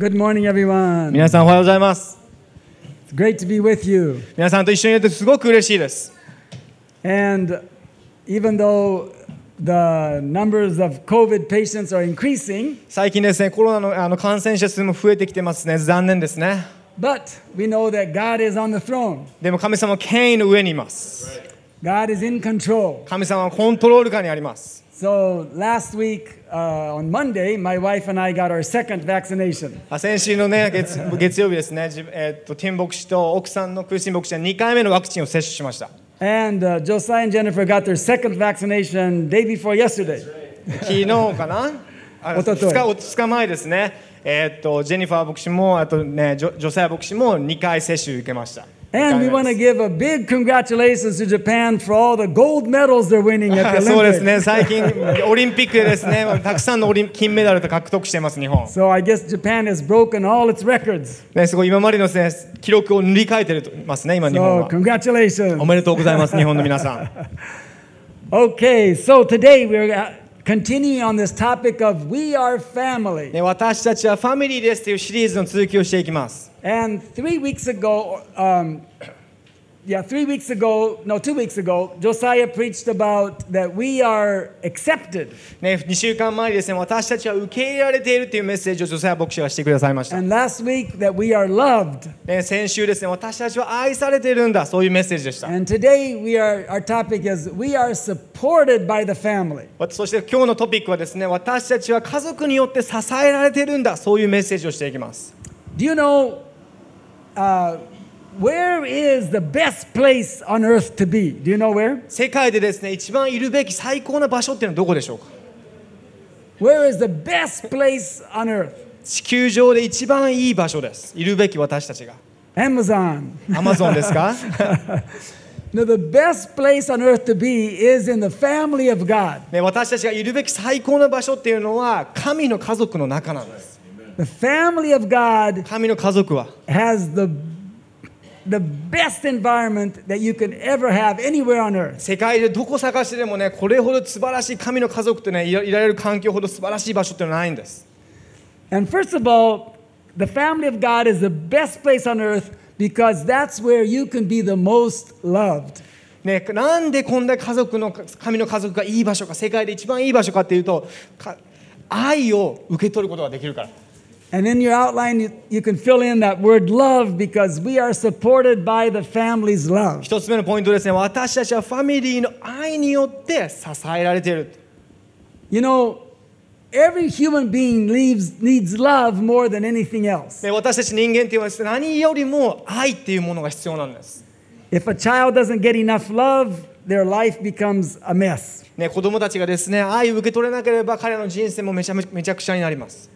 Good morning, everyone. 皆さんおはようございます。It's great to be with you. 皆さんと一緒にいれてすごく嬉しいです。And even though the numbers of COVID patients are increasing, 最近ですね、コロナのあの感染者数も増えてきてますね。残念ですね。but we know that God is on the throne. でも神様は権威の上にいます。God is in control. 神様はコントロール下にあります。So last week uh, on Monday, my wife and I got our second vaccination. あ先週のね月月曜日ですね、えーっとティン牧師と奥さんのクリスティン牧師は2回目のワクチンを接種しました。And uh, Josiah and Jennifer got their second vaccination day before yesterday. 昨日かなあ一昨日2日前ですね、えーっとジェニファー牧師もあとねジョジョサヤ牧師も2回接種受けました。And we 二回 want 目 to です give a big congratulations to Japan for all the gold medals they're winning at the そうです Olympics. ね、最近、オリンピックでですね、たくさんのオリン金メダルと獲得しています、日本。 So I guess Japan has broken all its records. ね、すごい今までのです、ね、記録を塗り替えてるとますね、今、日本 So は。 congratulations. おめでとうございます、日本の皆さん。 Okay, so today we're uh, continuing on this topic of we are family. ね、私たちはファミリーですというシリーズの続きをしていきます。 And three weeks ago, um, yeah, three weeks ago, no, two weeks ago, Josiah preached about that we are accepted. ね、2週間前にですね、私たちは受け入れられているというメッセージを女性牧師がしてくださいました。 And last week that we are loved. ね、先週ですね、私たちは愛されているんだ、そういうメッセージでした。 And today we are our topic is we are supported by the family. そして今日のトピックはですね、私たちは家族によって支えられているんだ、そういうメッセージをしていきます。 Do you know uh, where is the best place on earth to be? Do you know where? 世界でですね、一番いるべき最高な場所っていうのはどこでしょうか Where is the best place on earth? 地球上で一番いい場所です。いるべき私たちが。Amazon. アマゾンですか No, the best place on earth to be is in the family of God. ね、私たちがいるべき最高な場所っていうのは神の家族の中なんです。The family of God 神の家族は has the the best environment that you can ever have anywhere on earth. 世界でどこ探してでもね、これほど素晴らしい神の家族ってね、いられる環境ほど素晴らしい場所ってのはないんです。And first of all, the family of God is the best place on earth because that's where you can be the most loved. ね、なんでこんな家族の神の家族がいい場所か、世界で一番いい場所かっていうと、か愛を受け取ることができるから。And in your outline, you, you can fill in that word love because we are supported by the family's love. 一つ目のポイントですね、私たちはファミリーの愛によって支えられている。 You know, every human being leaves, needs love more than anything else. ね、私たち人間っていうのはですね何よりも愛っていうものが必要なんです。 If a child doesn't get enough love, their life becomes a mess. ね、子供たちがですね愛を受け取れなければ彼らの人生もめちゃめめちゃくちゃになります。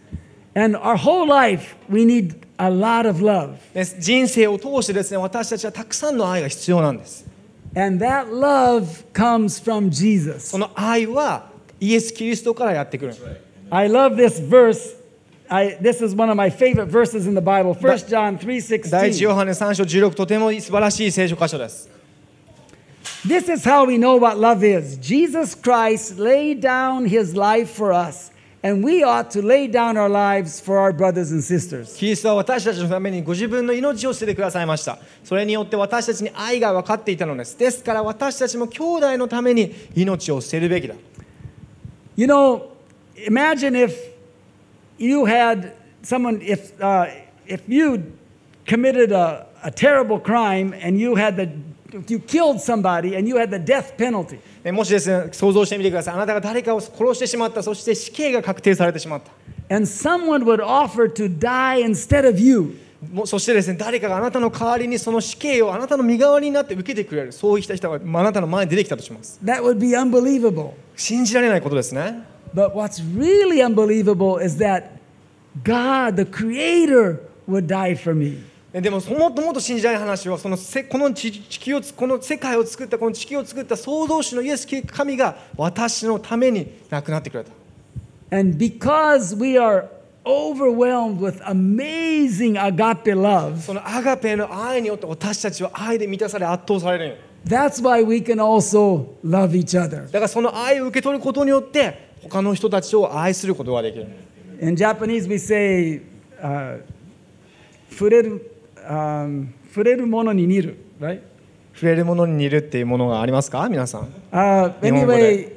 And our whole life, we need a lot of love. ね、人生を通してですね私たちはたくさんの愛が必要なんです。 And that love comes from Jesus. その愛はイエス・キリストからやってくる。 I love this verse. I, this is one of my favorite verses in the Bible. 1 John 第一 3.16. ヨハネ3章16とても素晴らしい聖書箇所です。 This is how we know what love is. Jesus Christ laid down his life for us, And we ought to lay down our lives for our brothers and sisters. キリストは私たちのためにご自分の命を捨ててくださいました。それによって私たちに愛が分かっていたのです。ですから私たちも兄弟のために命を捨てるべきだ。You know, imagine if you had someone, if, uh, if you committed a, a terrible crime and you had the, if you killed somebody and you had the death penalty. ねもしですね、想像してみてください。あなたが誰かを殺してしまった、そして死刑が確定されてしまった。And someone would offer to die instead of you. そしてですね、誰かがあなたの代わりにその死刑をあなたの身代わりになって受けてくれる。そうした人がまああなたの前に出てきたとします。That would be unbelievable. 信じられないことですね。But what's really unbelievable is that God, the Creator, would die for me. ねでももっともっと信じられない話はそのせこの地地球をつこの世界を作ったこの地球を作った創造主のイエス・キリスト神が私のために亡くなってくれた。And because we are overwhelmed with amazing agape love, そのアガペの愛によって私たちは愛で満たされ圧倒される that's why we can also love each other. だからその愛を受け取ることによって他の人たちを愛することができる。In Japanese, we say, あ触れる、あ触れるものに似る。Right? 触れるものに似るっていうものがありますか皆さん Uh, anyway,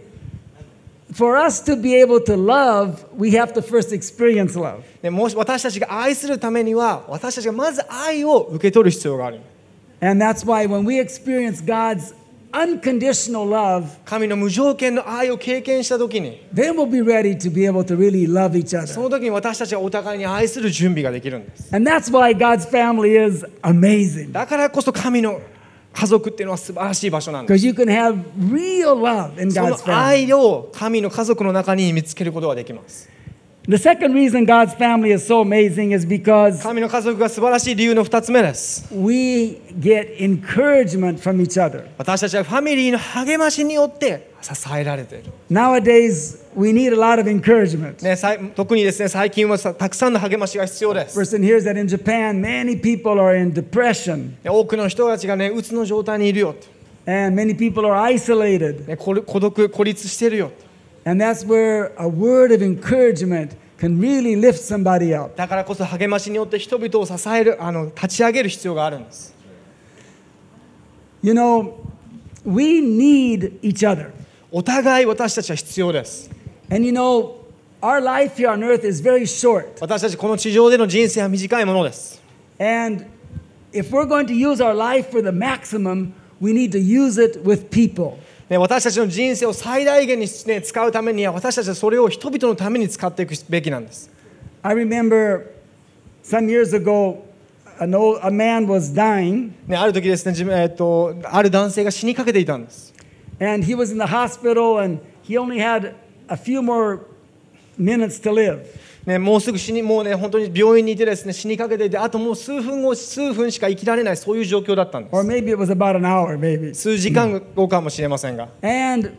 for us to be able to love, we have to first experience love. でもし私たちが愛するためには私たちがまず愛を受け取る必要がある And that's why when we experience God's unconditional love, 神の無条件の愛を経験した時に then we'll be ready to be able to really love each そ other. の時に私たちはお互いに愛する準備ができるんです And that's why God's family is amazing. だからこそ神の家族っていうのは素晴らしい場所なんです Because you can have real love in その God's family. 愛を神の家族の中に見つけることができます The second reason God's family is so amazing is because 神の家族が素晴らしい理由の2つ目です we get encouragement from each other. 私たちはファミリーの励ましによって支えられている、Nowadays, we need a lot of encouragement. ね、さい特にですね最近はさたくさんの励ましが必要です person hears that in Japan, many people are in depression ね多くの人たちがねうつの状態にいるよと and many people are isolated. 孤独孤立してるよ And that's where a word of encouragement can really lift somebody up. だからこそ励ましによって人々を支えるあの立ち上げる必要があるんです You know, we need each other. お互い私たちは必要です And you know, our life here on earth is very short. 私たちこの地上での人生は短いものです And if we're going to use our life for the maximum, we need to use it with people. ね、私たちの人生を最大限に、ね、使うためには私たちはそれを人々のために使っていくべきなんです I remember some years ago, an old, a man was dying ね、ある時ですね、えっとある男性が死にかけていたんです。and he was in the hospital and he only had a few more minutes to live. ね、もうすぐ死に、もうね、本当に病院にいてですね、死にかけていて、あともう数分後、数分しか生きられない、そういう状況だったんで Or maybe it was about an hour, maybe. す。数時間後かもしれませんが、And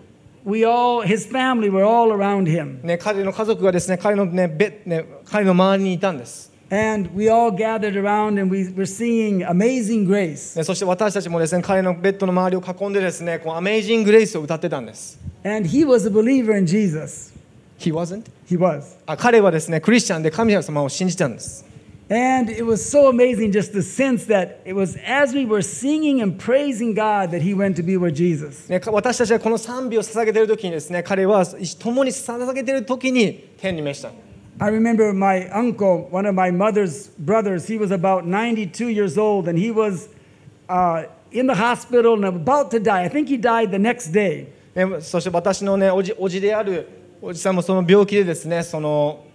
we all, his family were all around him. ね、彼の家族がですね、彼のね、べね、彼の周りにいたんです。And we all gathered around and we were singing Amazing Grace. ね、そして私たちもですね、彼のベッドの周りを囲んでですね、こうアメイジング・グレイスを歌ってたんです。And he was a believer in Jesus. He wasn't? He was. あ彼はですね、クリスチャンで神様を信じたんです。And it was so amazing just the sense that it was as we were singing and praising God that he went to be with Jesus. 私たちはこの賛美を捧げている時にですね、彼は共に捧げている時に天に召した。I remember my uncle, one of my mother's brothers, he was about 92 years old and he was uh, in the hospital and about to die. I think he died the next day. ねそして私のねおじおじであるおじさんもその病気でですねその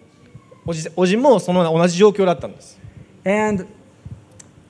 おじおじもその同じ状況だったんです And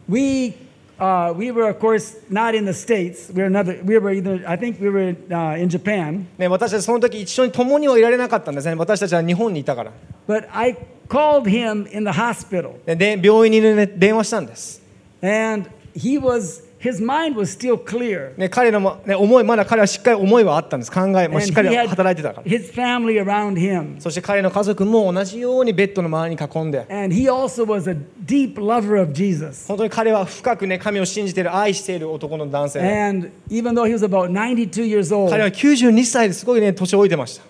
we, uh, we were, of course, not in the States. We were, another, we were either, I think we were uh, in Japan. ね私たちその時一緒に共にはいられなかったんですね私たちは日本にいたから But I called him in the hospital. でで病院に、ね、電話したんです、And he was, his mind was still clear. ね、彼のも、ね、思いまだ彼はしっかり思いはあったんです考えもしっかり働いてたから his family around him. そして彼の家族も同じようにベッドの周りに囲んで And he also was a deep lover of Jesus. 本当に彼は深くね神を信じている愛している男の男性で And even though he was about 92 years old, 彼は92歳ですごいね年老いてました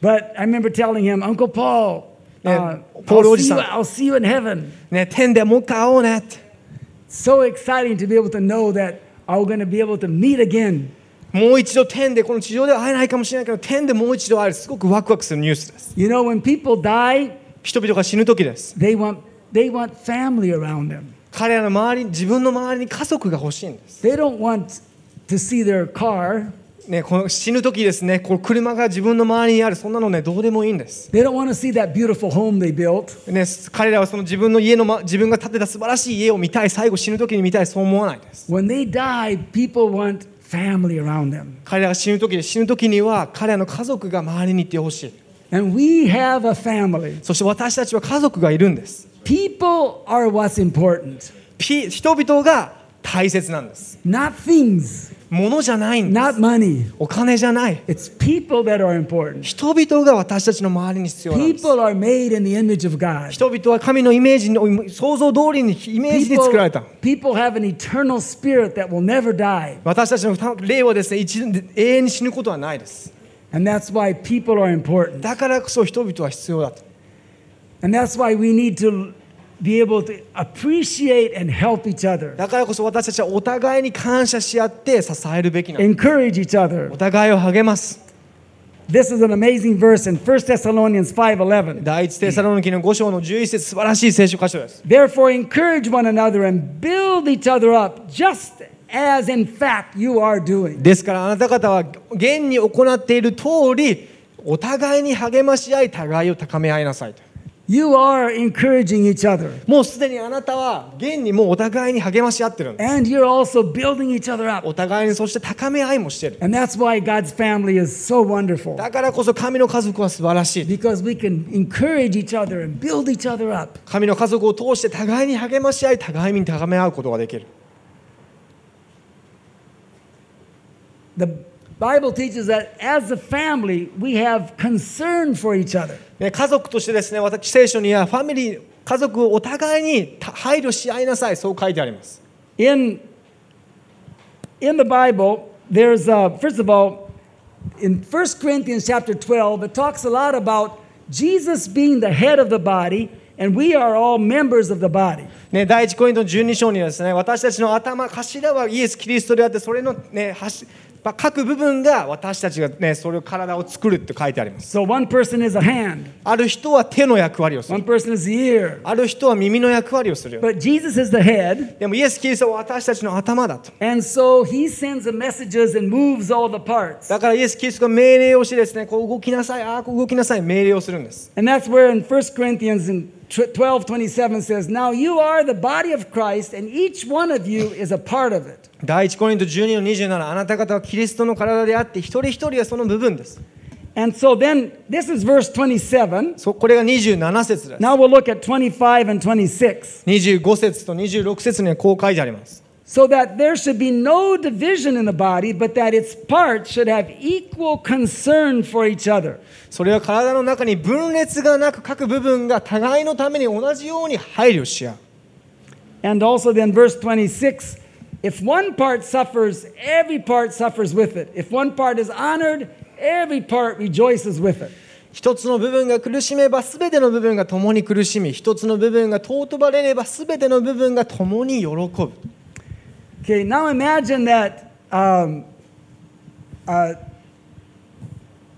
but I remember telling him, Uncle Paul, uh, Yeah, Paul I'll, see you. I'll see you in heaven. ね天でもう一回会おうねって So exciting to be able to know that I'm going to be able to meet again. もう一度天でこの地上では会えないかもしれないけど天でもう一度会えるすごくワクワクするニュースです You know, when people die, 人々が死ぬ時です they want, they want family around them. 彼らの周りに自分の周りに家族が欲しいんです They don't want to see their car. ねこの死ぬ時ですねこの車が自分の周りにあるそんなのねどうでもいいんです They don't want to see that beautiful home they built. ね彼らはその自分の家の、ま、自分が建てた素晴らしい家を見たい最後死ぬ時に見たいそう思わないです When they die, people want family around them. 彼らが死ぬ時で死ぬ時には彼らの家族が周りにいてほしい And we have a family. そして私たちは家族がいるんです People are what's important, ピ人々が大切なんです not things, 物じゃないんです not money. お金じゃない It's people that are important. 人々が私たちの周りに必要なんです People are made in the image of God. 人々は神のイメージの想像通りにイメージに作られた people have an eternal spirit that will never die. 私たちの霊はですね一永遠に死ぬことはないです And that's why people are important. だからこそ人々は必要だと And that's why we need to be able to appreciate and help each other, だからこそ私たちはお互いに感謝し合って支えるべきなの encourage each other. お互いを励ます This is an amazing verse in 1 Thessalonians 5:11. 第一テサロニキの5章の11節素晴らしい聖書箇所です Therefore encourage one another and build each other up just as in fact you are doing. ですからあなた方は現に行っている通りお互いに励まし合い互いを高め合いなさいと You are encouraging each other もうすでにあなたは現にもうお互いに励まし合ってるんです and you're also building each other up. お互いにそして高め合いもしてる And that's why God's family is so wonderful だからこそ神の家族は素晴らしい because we can encourage each other and build each other up. 神の家族を通して互いに励まし合い互いに高め合うことができる The Bible teaches that as a family, we have concern for each other. ね家族としてですね私聖書にはファミリー家族をお互いに配慮し合いなさいそう書いてあります In, in the Bible, there's, uh, first of all, in 1 Corinthians chapter 12, it talks a lot about Jesus being the head of the body, and we are all members of the body. ね、第一コリントの12章にはですね私たちの頭頭はイエス・キリストであってそれの、ね、端 まあ各部分が私たちが、ね、それを体を作るって書いてあります So one person is a hand, ある人は手の役割をす one る person is the ear, ある人は耳の役割をする but Jesus is the head, でもイエス・キリストは私たちの頭だと and so he sends the messages and moves all the parts. だからイエス・キリストが命令をしてですねこう動きなさいああこう動きなさい命令をするんです And that's where in 1 Corinthians in 12 27 says, Now you are the body of Christ, and each one of you is a part of it. 第一コリント12の27あなた方はキリストの体であって一人一人はその部分です And so then, this is verse 27. そこれが27節です Now we'll look at 25 and 26. 25節と26節にはこう書いてあります So that there should be no division in the body, but that its parts should have equal concern for each other. それは体の中に分裂がなく各部分が互いのために同じように配慮し合う And also, then, verse 26 if one part suffers, every part suffers with it. If one part is honored, every part rejoices with it. 一つの部分が苦しめば全ての部分が共に苦しみ一つの部分が尊ばれれば全ての部分が共に喜ぶ Okay, now imagine that um, a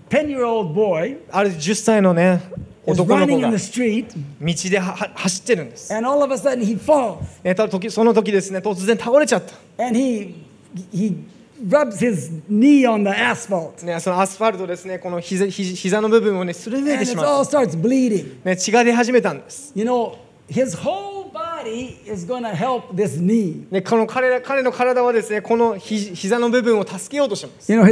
10 year old boy ある10歳のね is 男の running 子が in 道 the street, ではは走ってるんです、and all of a sudden he falls, ね、た時その時ですね突然倒れちゃった、and he, he rubs his knee on the asphalt, ね、そのアスファルトですねこの膝膝膝の部分をねすりむい and てし it まっ all starts bleeding. た、ね、血が出始めたんです、You know, his whole 彼,の体はですね、この膝の部分を助けようとします。ま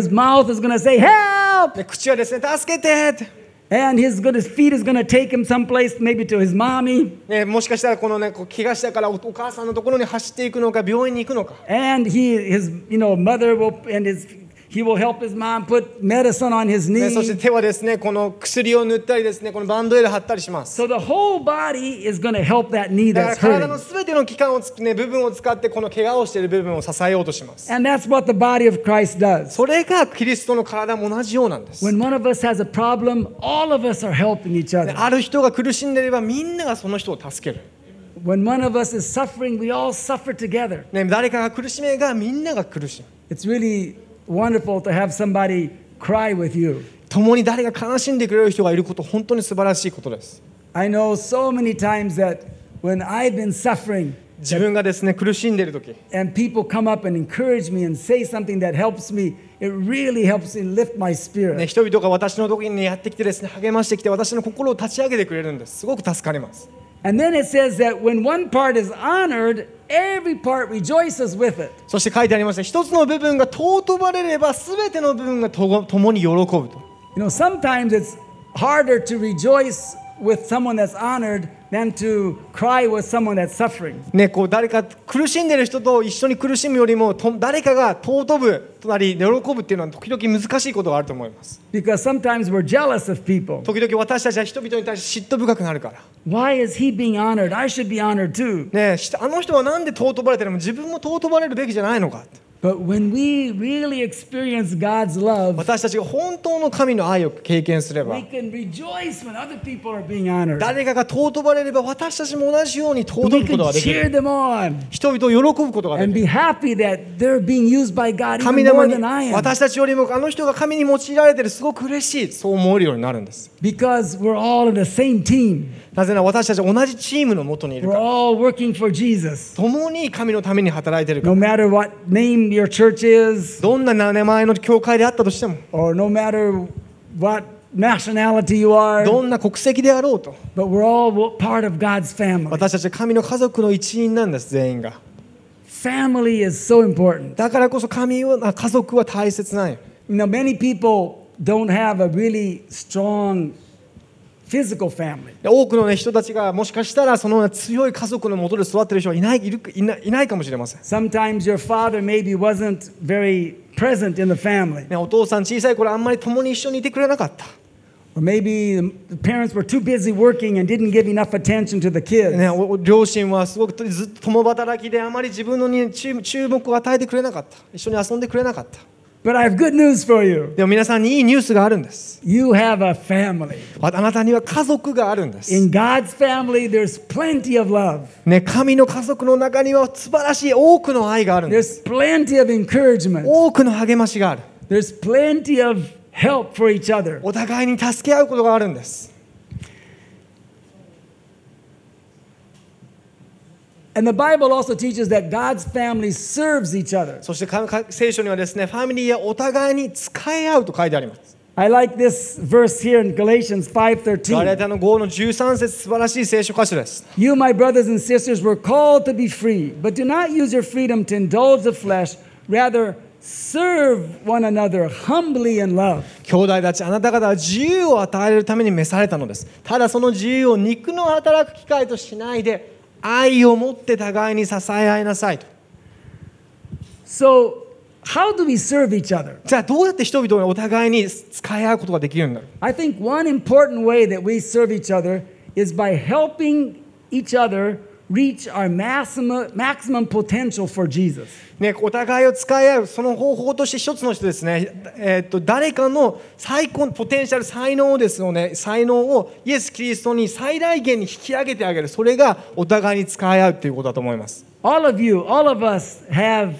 す、もしかしたらこのね、怪我したからお,母さんのところに走っていくのか、病院に行くのか。He will help his mom put medicine on his ね、そして knee. 手はですねこの薬を塗ったりですねこのバンドエイド貼ったりします So the whole body is going to help that knee だから体の.すべての器官をつ、ね、部分を使ってこの怪我をしている部分を支えようとします And that's what the body of Christ does. それがキリストの体も同じようなんです、When one of us has a problem, all of us are helping each ね other. ある人が苦しんでいればみんながその人を助ける、When one of us is suffering, we all suffer together. ね、誰かが苦しめがみんなが苦しむ It's really wonderful to have somebody cry with you. 共に誰が悲しんでくれる人がいること本当に素晴らしいことです I know so many times that when I've been suffering 自分がですね苦しんでいる時 and people come up and encourage me and say something that helps me, it really helps me lift my ね、spirit. 人々が私の時にやってきてですね励ましてきて私の心を立ち上げてくれるんですすごく助かります And then it says that when one part is honored, every part rejoices with it. そして書いてありました一つの部分が尊ばれれば全ての部分がと共に喜ぶと You know, sometimes it's harder to rejoice with someone that's honored than to cry with someone that's suffering. ね、こう誰か苦しんでる人と一緒に苦しむよりもと誰かが尊ぶとなり喜ぶっていうのは時々難しいことがあると思います Because sometimes we're jealous of people. 時々私たちは人々に対して嫉妬深くなるから Why is he being honored? I should be honored too. ね、しあの人はなんで尊ばれてるの自分も尊ばれるべきじゃないのか私たちが本当の神の愛を経験すれば誰かが尊ばれれば私たちも同じように尊ぶことができる。人々を喜ぶことができる。神様に私たちよりもあの人が神に用いられてるすごく嬉しいそう思えるようになるんです。なぜなら私たちは同じチームのもとにいるから all working for Jesus. 共に神のために働いているか No ら matter what name your church is, どんな名前の教会であったとしても or no matter what nationality you are, どんな国籍であろうと but we're all part of God's family. 私たちは神の家族の一員なんです全員が Family is so important. だからこそ神はあ家族は大切なんよ You know, many people don't have a really strong physical family. で多くの、ね、人たちがもしかしたらその強い家族のもとで育っている人はいないいるいないいないかもしれません、Sometimes your father maybe wasn't very present in the family, ね、お父さん小さい頃あんまり共に一緒にいてくれなかった、or maybe the parents were too busy working and didn't give enough attention to the kids. ね、両親はすごくずっと共働きであまり自分のに注注目を与えてくれなかった一緒に遊んでくれなかった But I have good news for you. でも皆さんにいいニュースがあるんです You have a family. ああなたには家族があるんです、In God's family, there's plenty of love. ね、神の家族の中には素晴らしい多くの愛があるんです There's plenty of encouragement. 多くの励ましがある There's plenty of help for each other. お互いに助け合うことがあるんです And the Bible also teaches that God's family serves each other. そしてかか聖書にはですねファミリーやお互いに使い合うと書いてあります I like this verse here in Galatians ガレ 5:13. タの5の13節素晴らしい聖書箇所です You, my brothers and sisters, were called to be free, but do not use your freedom to indulge the flesh. Rather, serve one another humbly in love. 兄弟たちあなた方は自由を与えるために召されたのですただその自由を肉の働く機会としないで 愛を持って互いに支え合いなさいと So, how do we serve each other? じゃあどうやって人々がお互いに使い合うことができるんだろう I think one important way that we serve each other is by helping each other reach our maximum, maximum potential for Jesus. ね、お互いを使い合うその方法として一つの人ですね、えーっと誰かの最高のポテンシャル才能をですよね。才能をイエス・キリストに最大限に引き上げてあげる。それがお互いに使い合うということだと思います。All of you, all of us have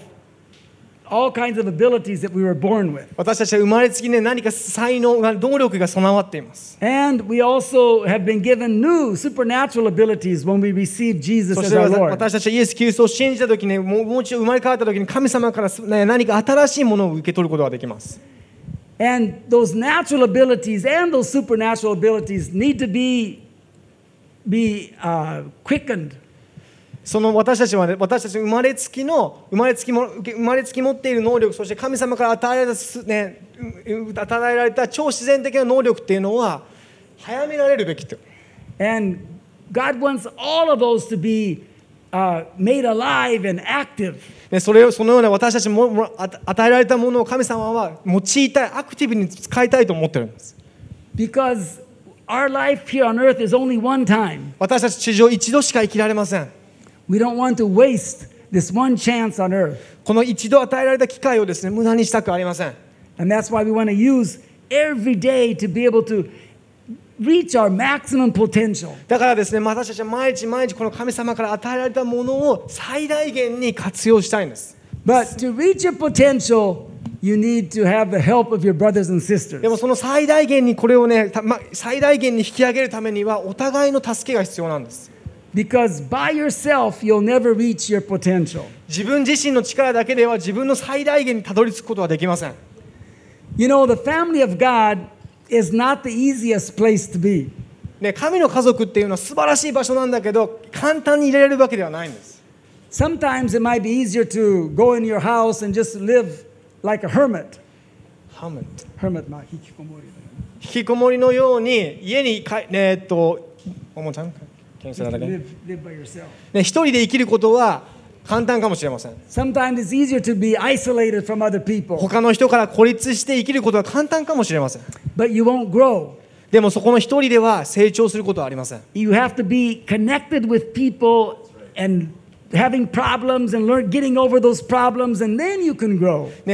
all kinds of abilities that we were born with. 私たちは生まれつきね何か才能が能力が備わっています And we also have been given new supernatural abilities when we receive Jesus そし as て our Lord. 私たちはイエス・キリストを信じた時にもうもう一度生まれ変わった時に神様から、ね、何か新しいものを受け取ることができます And those natural abilities and those supernatural abilities need to be, be uh, quickened. その私たちはね私たち生まれつきの生まれつきも生まれつき持っている能力そして神様から与えられたす、ね、う与えられた超自然的な能力っていうのは早められるべきって And God wants all of those to be uh, made alive and active. ね、それをそのような私たちも与えられたものを神様は用いたいアクティブに使いたいと思ってるんです Because our life here on earth is only one time. 私たち地上一度しか生きられません We don't want to waste this one chance on earth. この一度与えられた機会をですね無駄にしたくありません And that's why we want to use every day to be able to reach our maximum potential. だからですね私たちは毎日毎日この神様から与えられたものを最大限に活用したいんです But to reach your potential, you need to have the help of your brothers and sisters. でもその最大限にこれをね、たま、最大限に引き上げるためにはお互いの助けが必要なんです Because by yourself, you'll never reach your potential. 自分自身の力だけでは自分の最大限にたどり着くことはできません You know, the family of God is not the easiest place to be. ね、神の家族っていうのは素晴らしい場所なんだけど簡単に入れられるわけではないんです Sometimes it might be easier to go in your house and just live like a hermit. ハム Hermit まあ引きこもり引きこもりのように家にか、ねえっとおもちゃん検索だけ。で、ね、一人で生きることは簡単かもしれません。他の人から孤立して生きることは簡単かもしれません。でもそこの一人では成長することはありません。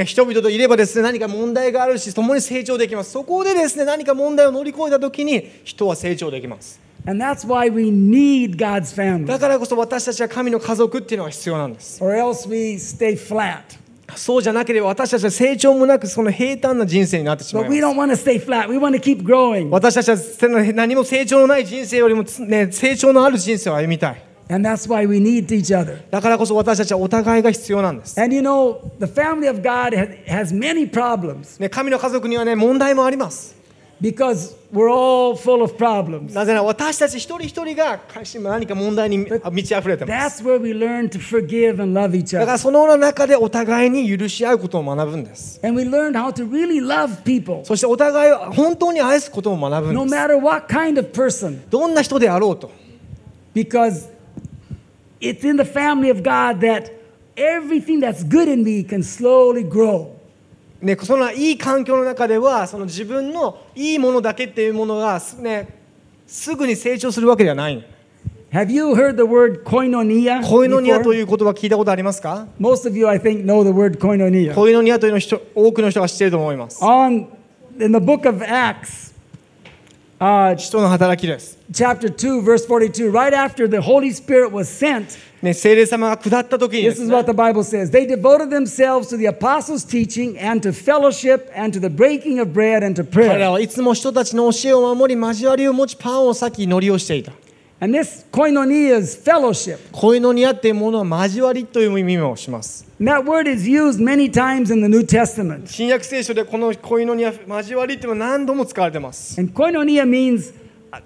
人々といればですね、何か問題があるし、共に成長できます。そこでですね、何か問題を乗り越えたときに人は成長できます。And that's why we need God's family, だからこそ私たちは神の家族っていうのが必要なんです or else we stay flat. そうじゃなければ私たちは成長もなくその平坦な人生になってしまい But ま we す don't want to stay flat. We want to keep growing. 私たちは何も成長のない人生よりも、ね、成長のある人生を歩みたい And that's why we need each other. だからこそ私たちはお互いが必要なんです、And you know, the family of God has many problems ね、神の家族にはね問題もあります because we're all full of problems. なぜなら私たち一人一人が何か問題に満ち溢れてます That's where we learn to forgive and love each だから other. その中でお互いに許し合うことを学ぶんです And we learn how to really love people そしてお互いを本当に愛すことを学ぶ no んです matter what kind of person どんな人であろうと because it's in the family of God that everything that's good in me can slowly grow. ね、そのいい環境の中ではその自分のいいものだけっていうものが、ね、すぐに成長するわけではない Have you heard the word koinonia? コイノニア?という言葉聞いたことありますか？Most of you, I think, know the word koinonia. コイノニアというのを人多くの人が知っていると思います。On in the book of Acts, uh, 人の働きです。 chapter 2, verse 42, right after the Holy Spirit was sent, ね、聖霊様が下った時にで this す is ね what the Bible says. They devoted themselves to the apostles' teaching and to fellowship and to the breaking of bread and to 彼 prayer. らはいつも人たちの教えを守り交わりを持ちパンを裂き祈りをしていた。 And this koinonia is fellowship. コイノニアっていうものは交わりという意味をします。That word is used many times in the New Testament. 新約聖書でこのコイノニア交わりっていうのは何度も使われてます。And koinonia means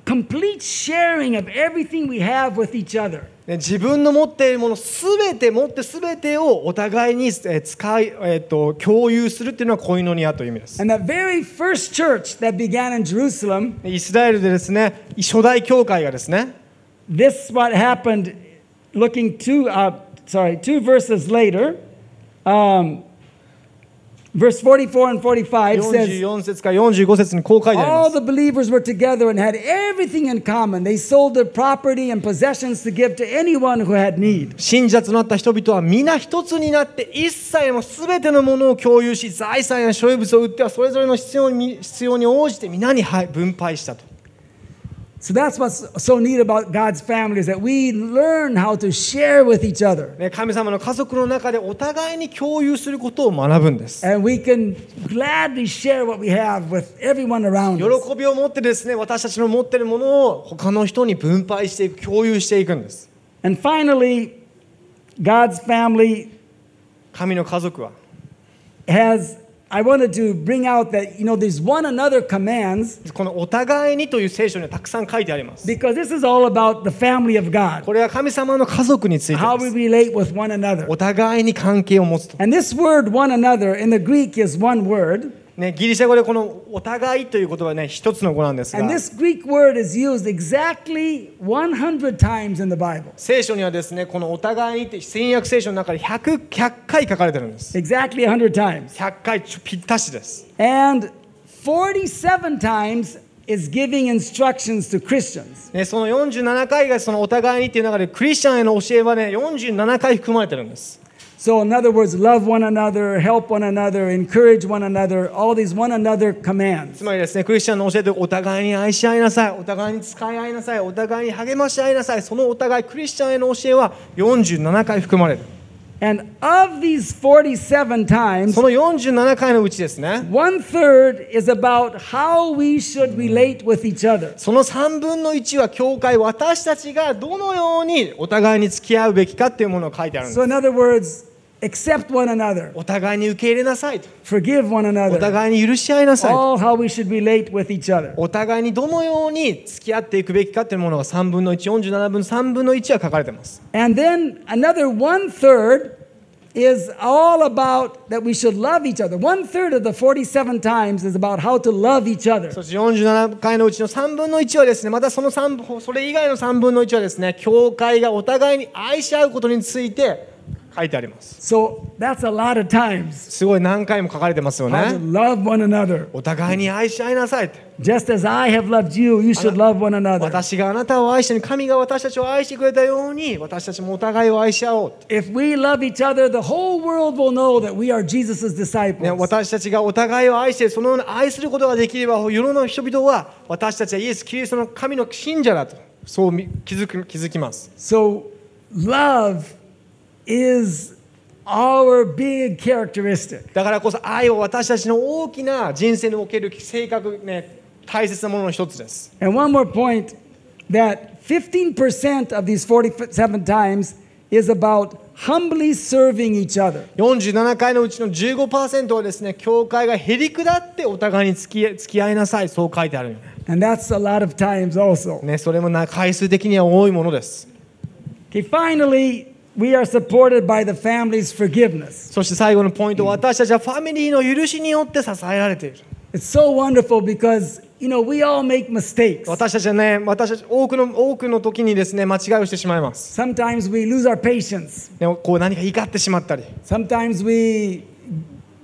complete sharing of everything we have with each other. ね自分の持っているものすべて持ってすべてをお互いにえー使い、えー、と共有するっていうのはコイノニアという意味です。And the very first church that began in Jerusalem, イスラエルでですね初代教会がですね this is what happened looking two, uh, sorry, two verses later. Um, verse 44 and 45 says, 44節から45節にこう書いてあり All ます the believers were together and had everything in common. They sold their property and possessions to give to anyone who had need. 信者となった人々は皆一つになって一切のすべてのものを共有し財産や所有物を売ってはそれぞれの必要に必要に応じて皆にはい分配したと So that's what's so neat about God's family is that we learn how to share with each other. ね神様の家族の中でお互いに共有することを学ぶんです And we can gladly share what we have with everyone around us. 喜びを持ってですね私たちの持っているものを他の人に分配していく共有していくんです And finally, God's family 神の家族は has, I wanted to bring out that, you know, there's one another commands このお互いにという聖書にはたくさん書いてあります because this is all about the family of God, これは神様の家族について how で we す relate with one another. お互いに関係を持つと And this word, one another, in the Greek is one word. ね、ギリシャ語でこのお互いという言葉はね一つの語なんですが And this Greek word is used exactly 100 times in the Bible. 聖書にはですねこのお互いにって新約聖書の中で 100, 100回書かれてるんです Exactly 100 times. 100回ぴったしです And 47 times is giving instructions to Christians. ね、その47回がそのお互いにっていう中でクリスチャンへの教えはね47回含まれてるんです So, in other words, love one another, help one another, encourage one another, all these one another commands. つまりですねクリスチャンの教えでお互いに愛し合いなさいお互いに使い合いなさいお互いに励まし合いなさいそのお互いクリスチャンへの教えは47回含まれる And of these 47 times, その47回のうちですね one third is about how we should relate with each other. その3分の1は教会私たちがどのようにお互いに付き合うべきかっていうものを書いてあるんです So, in other words, accept one another, お互いに受け入れなさいと forgive one お another, 互いに許し合いなさいと all how we should relate with each other. お互いにどのように付き合っていくべきかっていうものが3分の147分3分の1は書かれてます And then another one third is all about that we should love each other. One third of the 47 times is about how to love each other. そして47回のうちの3分の1はですねまたその3それ以外の3分の1はですね教会がお互いに愛し合うことについて書いてあります So that's a lot of times. すごい何回も書かれてますよね love one another. お互いに愛し合いなさい Just as I have loved you, you should love one another. 私があなたを愛して神が私たちを愛してくれたように私たちもお互いを愛し合おう If we love each other, the whole world will know that we are Jesus' ね、disciples. 私たちがお互いを愛してそのように愛することができれば世の人々は私たちはイエス・キリストの神の信者だとそうみ気づく気づきます So, love is our big characteristic. だからこそ愛は私たちの大きな人生における性格ね大切なものの一つです And one more point that 15% of these 47 times is about humbly serving each other. 47回のうちの15%はですね教会がへり下ってお互いに付き付き合いなさいそう書いてあるよね And that's a lot of times also. ねそれもな回数的には多いものです Okay, finally, we are supported by the family's forgiveness. そして最後のポイント私たちはファミリーの許しによって支えられている It's so wonderful because, you know, we all make mistakes. 私たちはね私たち多くの多くの時にですね間違いをしてしまいます Sometimes we lose our patience. ねこう何か怒ってしまったり、Sometimes we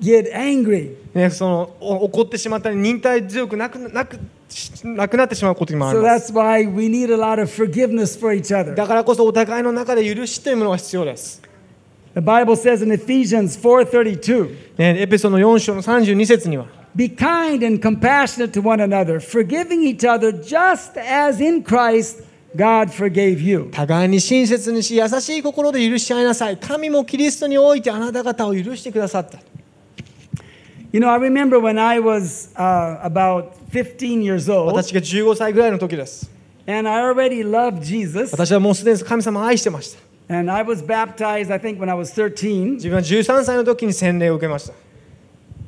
get angry. ね、そのお怒ってしまったり忍耐強くなくなくしなくなってしまうこともあり So ます that's why we need a lot of forgiveness for each other. だからこそお互いの中で許しというものが必要です、The Bible says in Ephesians 4:32, ね、エペソの4章の32節には "Be kind and compassionate to one another, forgiving each other just as in Christ God forgave you." 互いに親切にし優しい心で許し合いなさい神もキリストにおいてあなた方を許してくださった You know, I remember when I was uh, about 15 years old 私が15歳ぐらいの時です and I already loved Jesus 私はもうすでに神様を愛してました and I was baptized I think when I was 13 自分は13歳の時に洗礼を受けました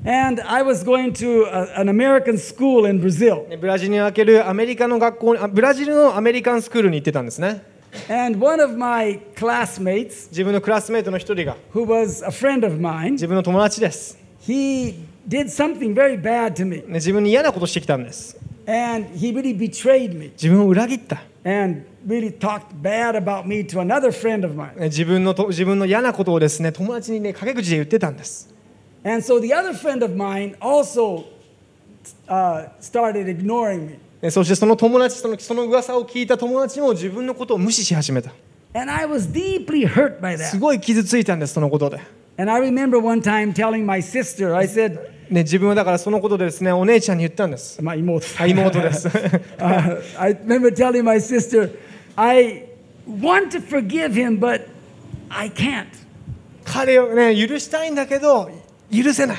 and I was going to a, an American school in Brazil. ねブラジルに開けるアメリカの学校にあブラジルのアメリカンスクールに行ってたんですね And one of my classmates 自分のクラスメートの一人が who was a friend of mine 自分の友達です、 he did something very bad to me ね、自分に嫌なことしてきたんです and he really betrayed me 自分を裏切った、ね and really talked bad about me to another friend of mine. 自分のと自分の嫌なことをですね友達にね陰口で言ってたんです And so the other friend of mine also uh, started ignoring me. ねそしてその友達そのその噂を聞いた友達も自分のことを無視し始めた And I was deeply hurt by す that. ごい傷ついたんですそのことで、And I remember one time telling my sister, I said, ね、自分はだからそのことで,すね、お姉ちゃんに言ったんです。まあ妹,です。彼をね、許したいんだけど、許せない。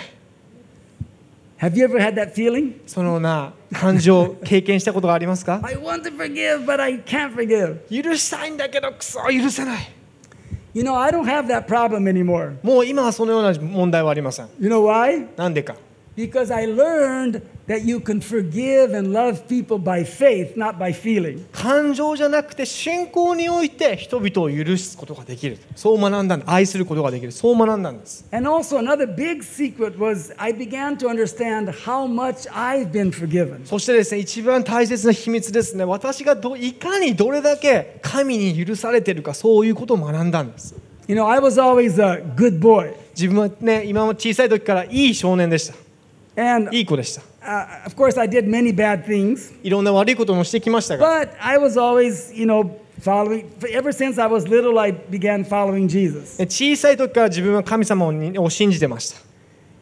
Have そのな感情を経験したことがありますか？許したいんだけど、くそ、許せない。You know, I don't have that problem anymore. もう今はそのような問題はありません You know why? なんでか Because I learned that you can forgive and love people by faith, not by feeling. 感情じゃなくて信仰において人々を許すことができるそう学んだんだ愛することができるそう学んだんです And also, another big secret was I began to understand how much I've been forgiven. そしてですね一番大切な秘密ですね私がどいかにどれだけ神に許されているかそういうことを学んだんです You know, I was always a good boy. 自分はね今も小さい時からいい少年でした And いい子でした uh, of course, I did many bad things, いろんな悪いこともしてきましたが but I was always, you know, following. Ever since I was little, I began following Jesus. ね小さい時から自分は神様をにを信じてました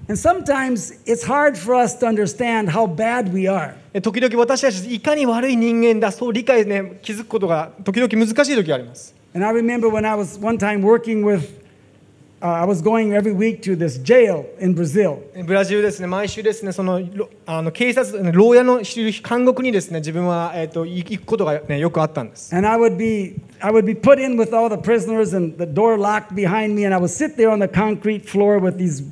And sometimes it's hard for us to understand how bad we are. で時々私たちいかに悪い人間だそう理解ね気づくことが時々難しい時があります And I remember when I was one time working with, uh, I was going every week to this jail in Brazil. ブラジルですね毎週ですねそのろあの警察牢屋のいる監獄にですね自分は、えー、と行くことが、ね、よくあったんです And I would be I would be put in with all the prisoners and the door locked behind me and I would sit there on the concrete floor with these